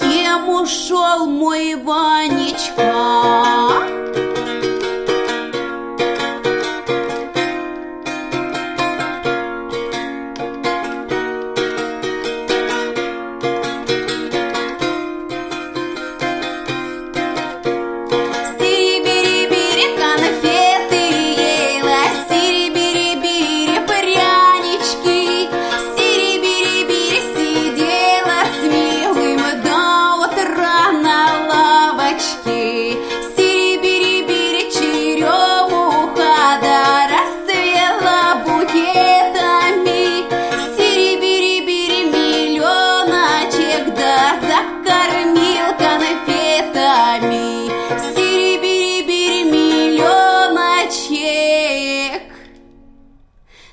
кем ушел мой Ванечка.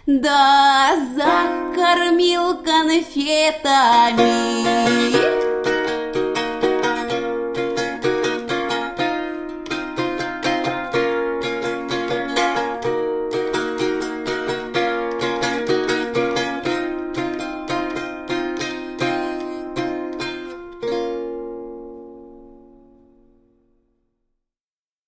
Да закормил конфетами.